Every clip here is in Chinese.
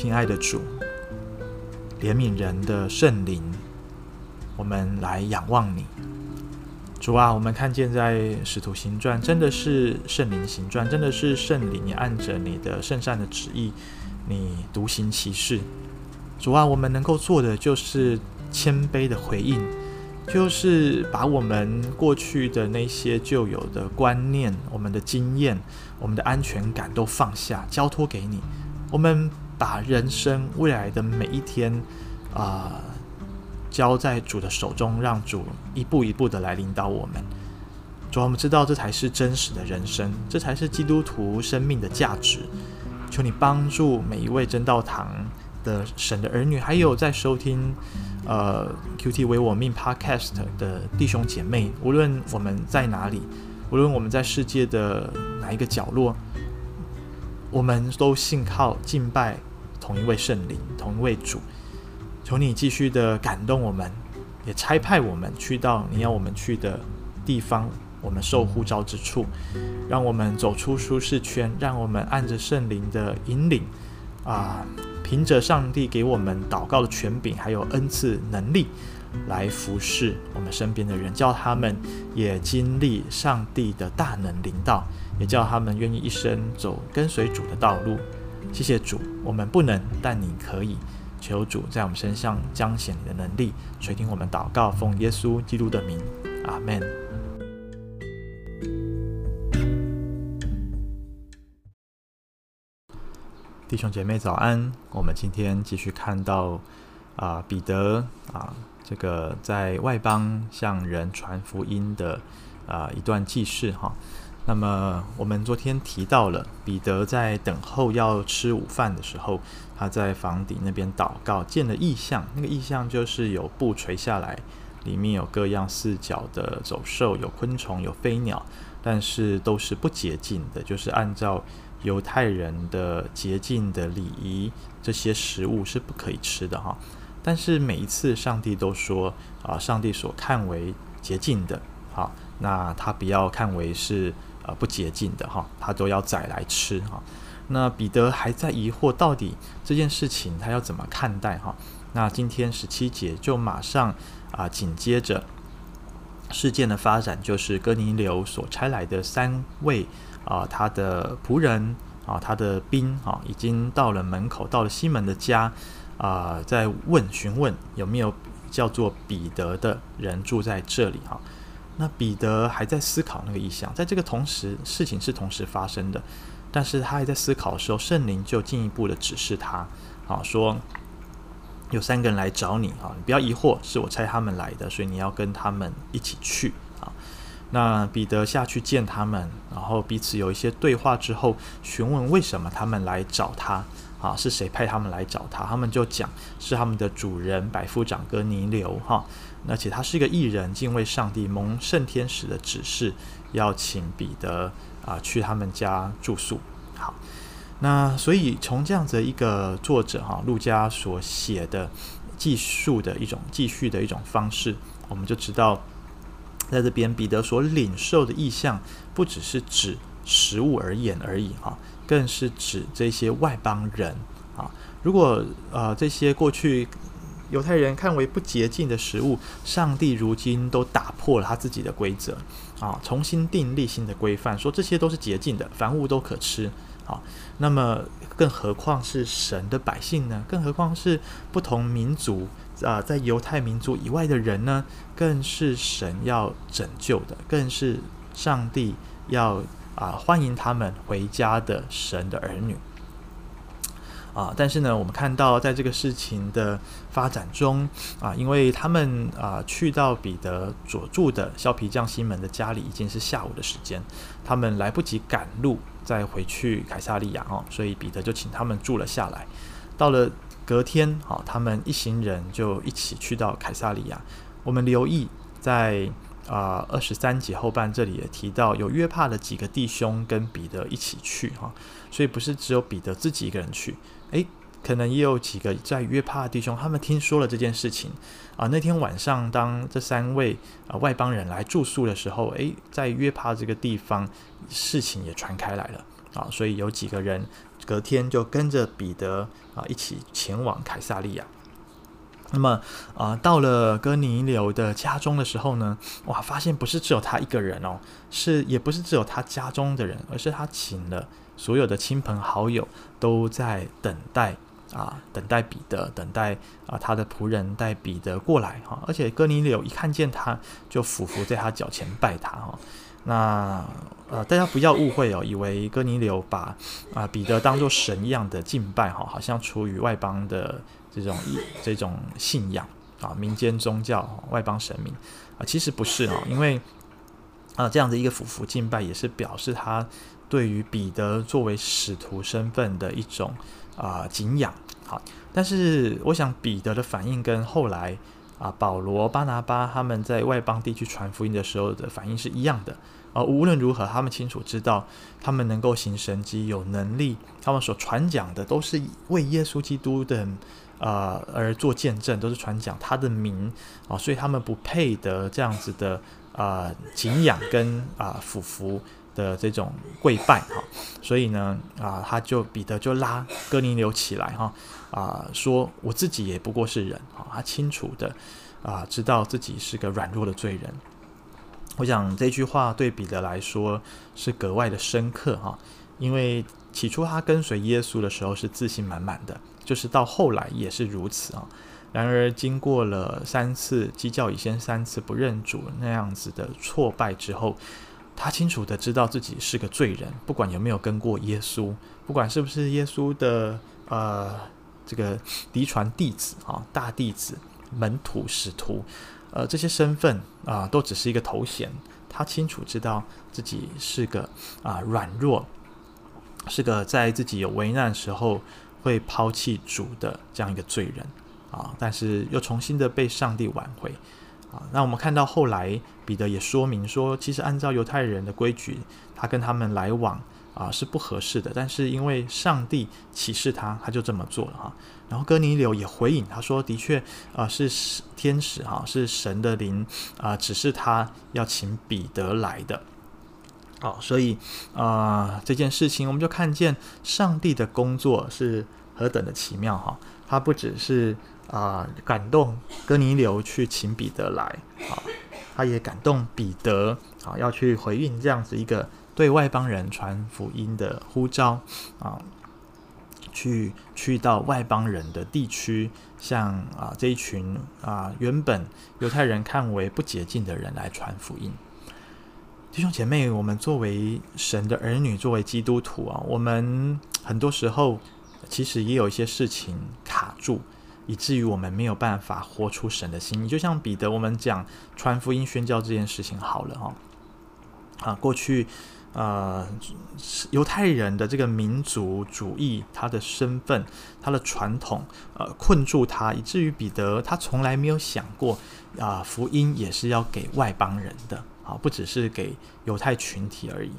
亲爱的主，怜悯人的圣灵，我们来仰望你。主啊，我们看见在使徒行传，真的是圣灵行传，真的是圣灵，你按着你的圣善的旨意，你独行其事。主啊，我们能够做的就是谦卑的回应，就是把我们过去的那些旧有的观念、我们的经验、我们的安全感都放下，交托给你。我们把人生未来的每一天啊。交在主的手中，让主一步一步的来领导我们。主，我们知道这才是真实的人生，这才是基督徒生命的价值。求你帮助每一位真道堂的神的儿女，还有在收听呃 QT 为我命 Podcast 的弟兄姐妹，无论我们在哪里，无论我们在世界的哪一个角落，我们都信靠敬拜同一位圣灵，同一位主。求你继续的感动我们，也差派我们去到你要我们去的地方，我们受呼召之处，让我们走出舒适圈，让我们按着圣灵的引领，啊，凭着上帝给我们祷告的权柄，还有恩赐能力，来服侍我们身边的人，叫他们也经历上帝的大能领导，也叫他们愿意一生走跟随主的道路。谢谢主，我们不能，但你可以。求主在我们身上彰显你的能力，垂听我们祷告，奉耶稣基督的名，阿门。弟兄姐妹早安，我们今天继续看到啊彼得啊这个在外邦向人传福音的啊一段记事哈。那么我们昨天提到了彼得在等候要吃午饭的时候，他在房顶那边祷告，见了异象。那个异象就是有布垂下来，里面有各样四脚的走兽，有昆虫，有飞鸟，但是都是不洁净的，就是按照犹太人的洁净的礼仪，这些食物是不可以吃的哈。但是每一次上帝都说啊，上帝所看为洁净的，好，那他不要看为是。呃，不洁净的哈，他都要宰来吃哈。那彼得还在疑惑，到底这件事情他要怎么看待哈？那今天十七节就马上啊，紧接着事件的发展，就是哥尼流所差来的三位啊，他的仆人啊，他的兵啊，已经到了门口，到了西门的家啊，在问询问有没有叫做彼得的人住在这里哈。那彼得还在思考那个意象，在这个同时，事情是同时发生的，但是他还在思考的时候，圣灵就进一步的指示他，啊，说有三个人来找你啊，你不要疑惑，是我差他们来的，所以你要跟他们一起去啊。那彼得下去见他们，然后彼此有一些对话之后，询问为什么他们来找他。啊，是谁派他们来找他？他们就讲是他们的主人百夫长哥尼流哈，而且他是一个艺人，敬畏上帝，蒙圣天使的指示，要请彼得啊去他们家住宿。好，那所以从这样子一个作者哈路加所写的记述的一种记叙的一种方式，我们就知道，在这边彼得所领受的意象，不只是指食物而言而已哈。更是指这些外邦人啊，如果呃这些过去犹太人看为不洁净的食物，上帝如今都打破了他自己的规则啊，重新订立新的规范，说这些都是洁净的，凡物都可吃啊。那么更何况是神的百姓呢？更何况是不同民族啊，在犹太民族以外的人呢？更是神要拯救的，更是上帝要。啊，欢迎他们回家的神的儿女啊！但是呢，我们看到在这个事情的发展中啊，因为他们啊去到彼得所住的削皮匠西门的家里，已经是下午的时间，他们来不及赶路再回去凯撒利亚哦，所以彼得就请他们住了下来。到了隔天，啊，他们一行人就一起去到凯撒利亚。我们留意在。啊，二十三节后半这里也提到，有约帕的几个弟兄跟彼得一起去哈，所以不是只有彼得自己一个人去，诶，可能也有几个在约帕的弟兄，他们听说了这件事情啊。那天晚上，当这三位啊外邦人来住宿的时候，诶，在约帕这个地方，事情也传开来了啊，所以有几个人隔天就跟着彼得啊一起前往凯撒利亚。那么啊，到了哥尼流的家中的时候呢，哇，发现不是只有他一个人哦，是也不是只有他家中的人，而是他请了所有的亲朋好友都在等待啊，等待彼得，等待啊他的仆人带彼得过来哈。而且哥尼流一看见他就俯伏在他脚前拜他哈。那呃，大家不要误会哦，以为哥尼流把啊彼得当做神一样的敬拜哈，好像出于外邦的。这种这种信仰啊，民间宗教、外邦神明啊，其实不是哦，因为啊，这样的一个俯伏敬拜，也是表示他对于彼得作为使徒身份的一种啊敬仰。好，但是我想彼得的反应跟后来啊保罗、巴拿巴他们在外邦地区传福音的时候的反应是一样的啊。无论如何，他们清楚知道，他们能够行神迹、有能力，他们所传讲的都是为耶稣基督的。啊、而做见证都是传讲他的名啊、所以他们不配得这样子的啊、呃、敬仰跟啊、呃、俯伏的这种跪拜哈、所以呢啊、他就彼得就拉哥尼流起来哈啊、说我自己也不过是人啊、他清楚的啊、知道自己是个软弱的罪人。我想这句话对彼得来说是格外的深刻哈、因为起初他跟随耶稣的时候是自信满满的。就是到后来也是如此啊。然而经过了三次鸡叫以先三次不认主那样子的挫败之后，他清楚的知道自己是个罪人，不管有没有跟过耶稣，不管是不是耶稣的呃这个嫡传弟子啊、大弟子、门徒、使徒，呃这些身份啊、都只是一个头衔。他清楚知道自己是个啊、软弱，是个在自己有危难时候。会抛弃主的这样一个罪人啊，但是又重新的被上帝挽回啊。那我们看到后来彼得也说明说，其实按照犹太人的规矩，他跟他们来往啊是不合适的。但是因为上帝启示他，他就这么做了哈。然后哥尼流也回应他说，的确啊是天使哈，是神的灵啊只是他要请彼得来的。好、哦，所以啊、这件事情我们就看见上帝的工作是何等的奇妙哈！他不只是啊、感动哥尼流去请彼得来啊，他也感动彼得啊要去回应这样子一个对外邦人传福音的呼召啊，去去到外邦人的地区，向啊这一群啊原本犹太人看为不洁净的人来传福音。弟兄姐妹，我们作为神的儿女，作为基督徒啊，我们很多时候其实也有一些事情卡住，以至于我们没有办法活出神的心意。就像彼得，我们讲传福音、宣教这件事情好了哈。啊，过去呃，犹太人的这个民族主义，他的身份、他的传统，呃，困住他，以至于彼得他从来没有想过啊，福音也是要给外邦人的。啊，不只是给犹太群体而已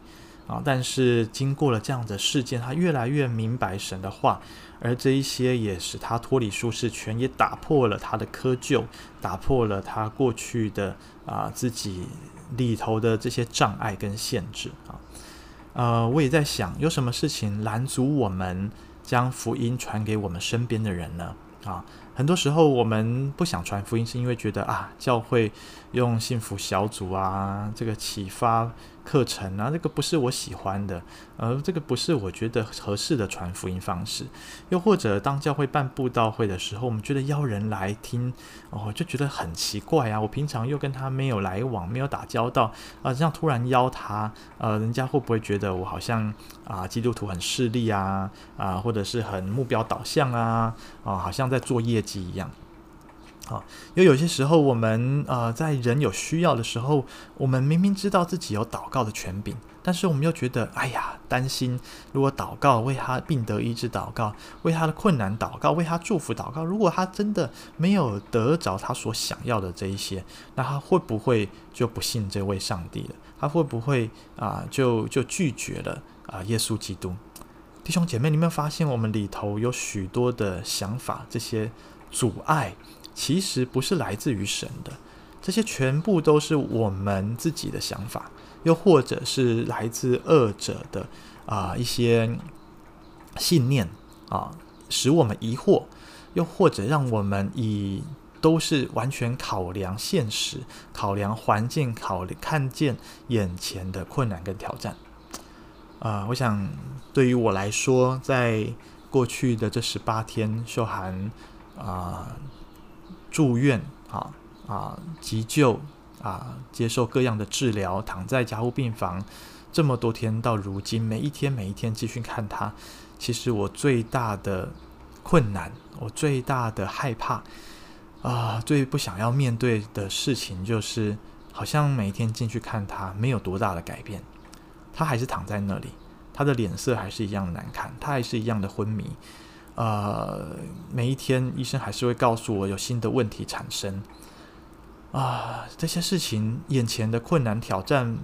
啊！但是经过了这样的事件，他越来越明白神的话，而这一些也使他脱离舒适圈，也打破了他的窠臼，打破了他过去的啊自己里头的这些障碍跟限制啊。呃，我也在想，有什么事情拦阻我们将福音传给我们身边的人呢？啊，很多时候我们不想传福音，是因为觉得啊，教会用幸福小组啊，这个启发课程啊，这个不是我喜欢的，呃，这个不是我觉得合适的传福音方式。又或者当教会办布道会的时候，我们觉得邀人来听，哦，就觉得很奇怪啊。我平常又跟他没有来往，没有打交道啊，这样突然邀他，呃，人家会不会觉得我好像啊，基督徒很势利啊，啊，或者是很目标导向啊，啊，好像在做业绩一样。啊，因为有些时候我们呃在人有需要的时候，我们明明知道自己有祷告的权柄，但是我们又觉得哎呀担心，如果祷告为他病得医治祷告，为他的困难祷告，为他祝福祷告，如果他真的没有得着他所想要的这一些，那他会不会就不信这位上帝了？他会不会啊、就就拒绝了啊、耶稣基督？弟兄姐妹，你有没有发现我们里头有许多的想法，这些阻碍？其实不是来自于神的，这些全部都是我们自己的想法，又或者是来自恶者的啊、一些信念啊，使我们疑惑，又或者让我们以都是完全考量现实、考量环境、考虑看见眼前的困难跟挑战。啊、我想对于我来说，在过去的这十八天，秀涵啊、住院啊啊急救啊，接受各样的治疗，躺在加护病房这么多天，到如今每一天每一天继续看他。其实我最大的困难，我最大的害怕啊、最不想要面对的事情，就是好像每一天进去看他，没有多大的改变，他还是躺在那里。他的脸色还是一样难看，他还是一样的昏迷。呃，每一天医生还是会告诉我有新的问题产生。啊，这些事情眼前的困难挑战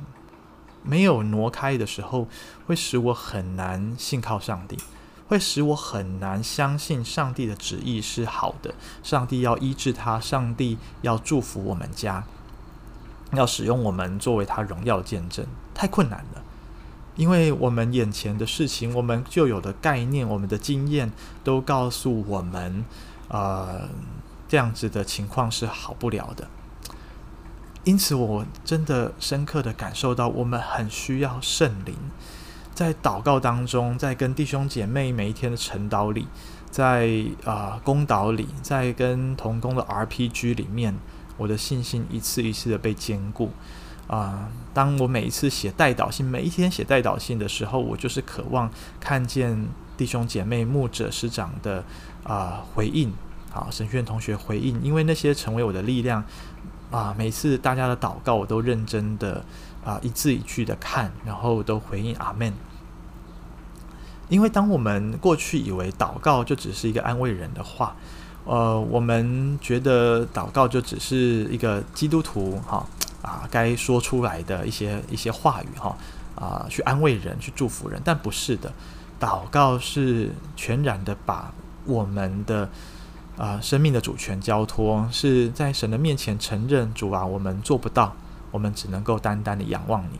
没有挪开的时候，会使我很难信靠上帝，会使我很难相信上帝的旨意是好的。上帝要医治他，上帝要祝福我们家，要使用我们作为他荣耀的见证，太困难了。因为我们眼前的事情，我们就有的概念，我们的经验都告诉我们，呃，这样子的情况是好不了的。因此，我真的深刻的感受到，我们很需要圣灵，在祷告当中，在跟弟兄姐妹每一天的晨祷里，在啊公祷里，在跟同工的 RPG 里面，我的信心一次一次的被坚固。啊、当我每一次写代祷信，每一天写代祷信的时候，我就是渴望看见弟兄姐妹、牧者、师长的啊、回应，好，神学院同学回应，因为那些成为我的力量啊、每次大家的祷告，我都认真的啊、一字一句的看，然后都回应阿门。因为当我们过去以为祷告就只是一个安慰人的话，呃，我们觉得祷告就只是一个基督徒哈。啊，该说出来的一些一些话语哈，啊，去安慰人，去祝福人，但不是的，祷告是全然的把我们的啊生命的主权交托，是在神的面前承认主啊，我们做不到，我们只能够单单的仰望你。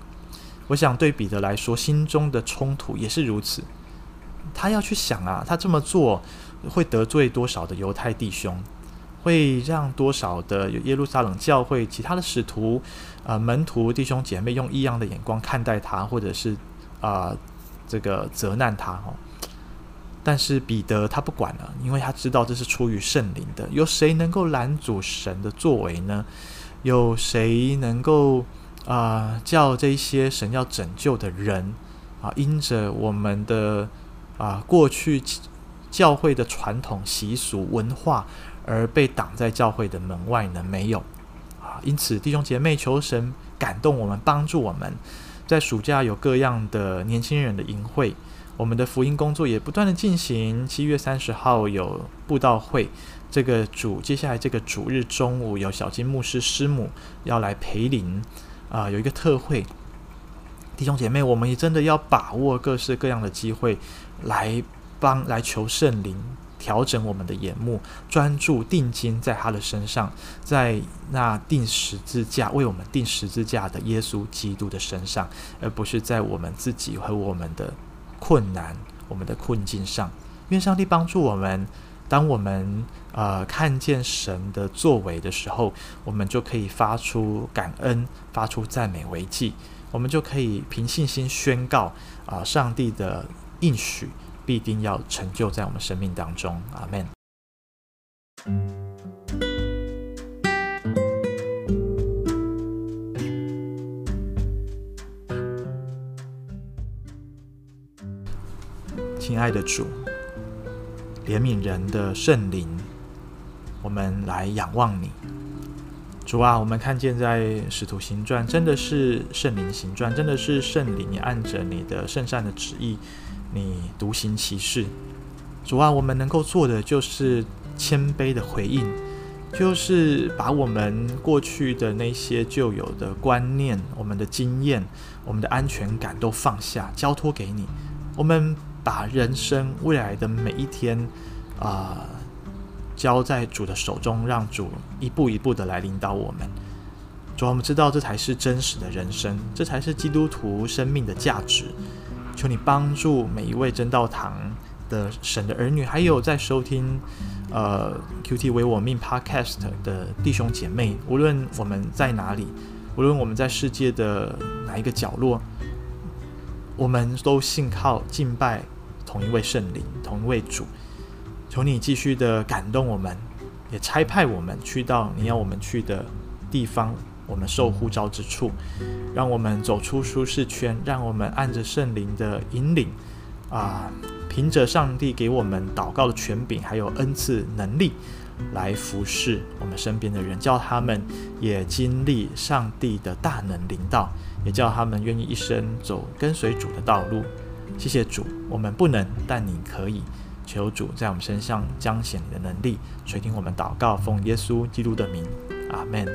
我想对彼得来说，心中的冲突也是如此，他要去想啊，他这么做会得罪多少的犹太弟兄。会让多少的耶路撒冷教会其他的使徒、啊、门徒、弟兄姐妹用异样的眼光看待他，或者是啊、这个责难他哦。但是彼得他不管了，因为他知道这是出于圣灵的。有谁能够拦阻神的作为呢？有谁能够啊、叫这些神要拯救的人啊，因着我们的啊过去教会的传统习俗文化，而被挡在教会的门外呢？没有啊！因此，弟兄姐妹，求神感动我们，帮助我们。在暑假有各样的年轻人的营会，我们的福音工作也不断的进行。七月三十号有布道会，这个主接下来这个主日中午有小金牧师师母要来陪灵啊，有一个特会。弟兄姐妹，我们也真的要把握各式各样的机会来帮来求圣灵。调整我们的眼目，专注定睛在他的身上，在那钉十字架为我们钉十字架的耶稣基督的身上，而不是在我们自己和我们的困难、我们的困境上。愿上帝帮助我们，当我们呃看见神的作为的时候，我们就可以发出感恩，发出赞美为祭，我们就可以凭信心宣告啊、上帝的应许。必定要成就在我们生命当中，阿门。亲爱的主，怜悯人的圣灵，我们来仰望你。主啊，我们看见在使徒行传，真的是圣灵行传，真的是圣灵，你按着你的圣善的旨意。你独行其事，主啊，我们能够做的就是谦卑的回应，就是把我们过去的那些旧有的观念、我们的经验、我们的安全感都放下，交托给你。我们把人生未来的每一天啊、交在主的手中，让主一步一步的来领导我们。主啊，我们知道这才是真实的人生，这才是基督徒生命的价值。求你帮助每一位真道堂的神的儿女，还有在收听呃 QT 为我命 Podcast 的弟兄姐妹，无论我们在哪里，无论我们在世界的哪一个角落，我们都信靠敬拜同一位圣灵，同一位主。求你继续的感动我们，也差派我们去到你要我们去的地方，我们受呼召之处，让我们走出舒适圈，让我们按着圣灵的引领，啊，凭着上帝给我们祷告的权柄，还有恩赐能力，来服侍我们身边的人，叫他们也经历上帝的大能临到，也叫他们愿意一生走跟随主的道路。谢谢主，我们不能，但你可以。求主在我们身上彰显你的能力，垂听我们祷告，奉耶稣基督的名，阿门。